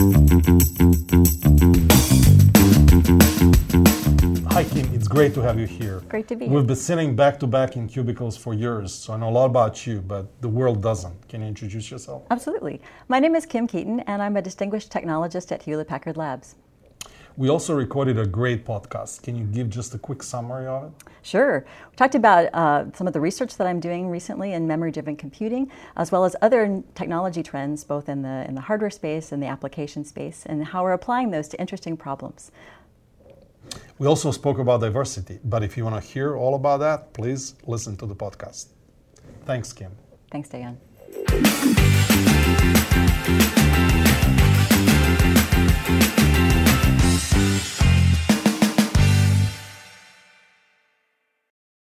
Hi, Kim. It's great to have you here. Great to be here. We've been sitting back to back in cubicles for years, so I know a lot about you, but the world doesn't. Can you introduce yourself? Absolutely. My name is Kim Keeton, and I'm a distinguished technologist at Hewlett Packard Labs. We also recorded a great podcast. Can you give just a quick summary of it? Sure. We talked about uh, some of the research that I'm doing recently in memory-driven computing, as well as other technology trends, both in the in the hardware space and the application space, and how we're applying those to interesting problems. We also spoke about diversity, but if you want to hear all about that, please listen to the podcast. Thanks, Kim. Thanks, Diane.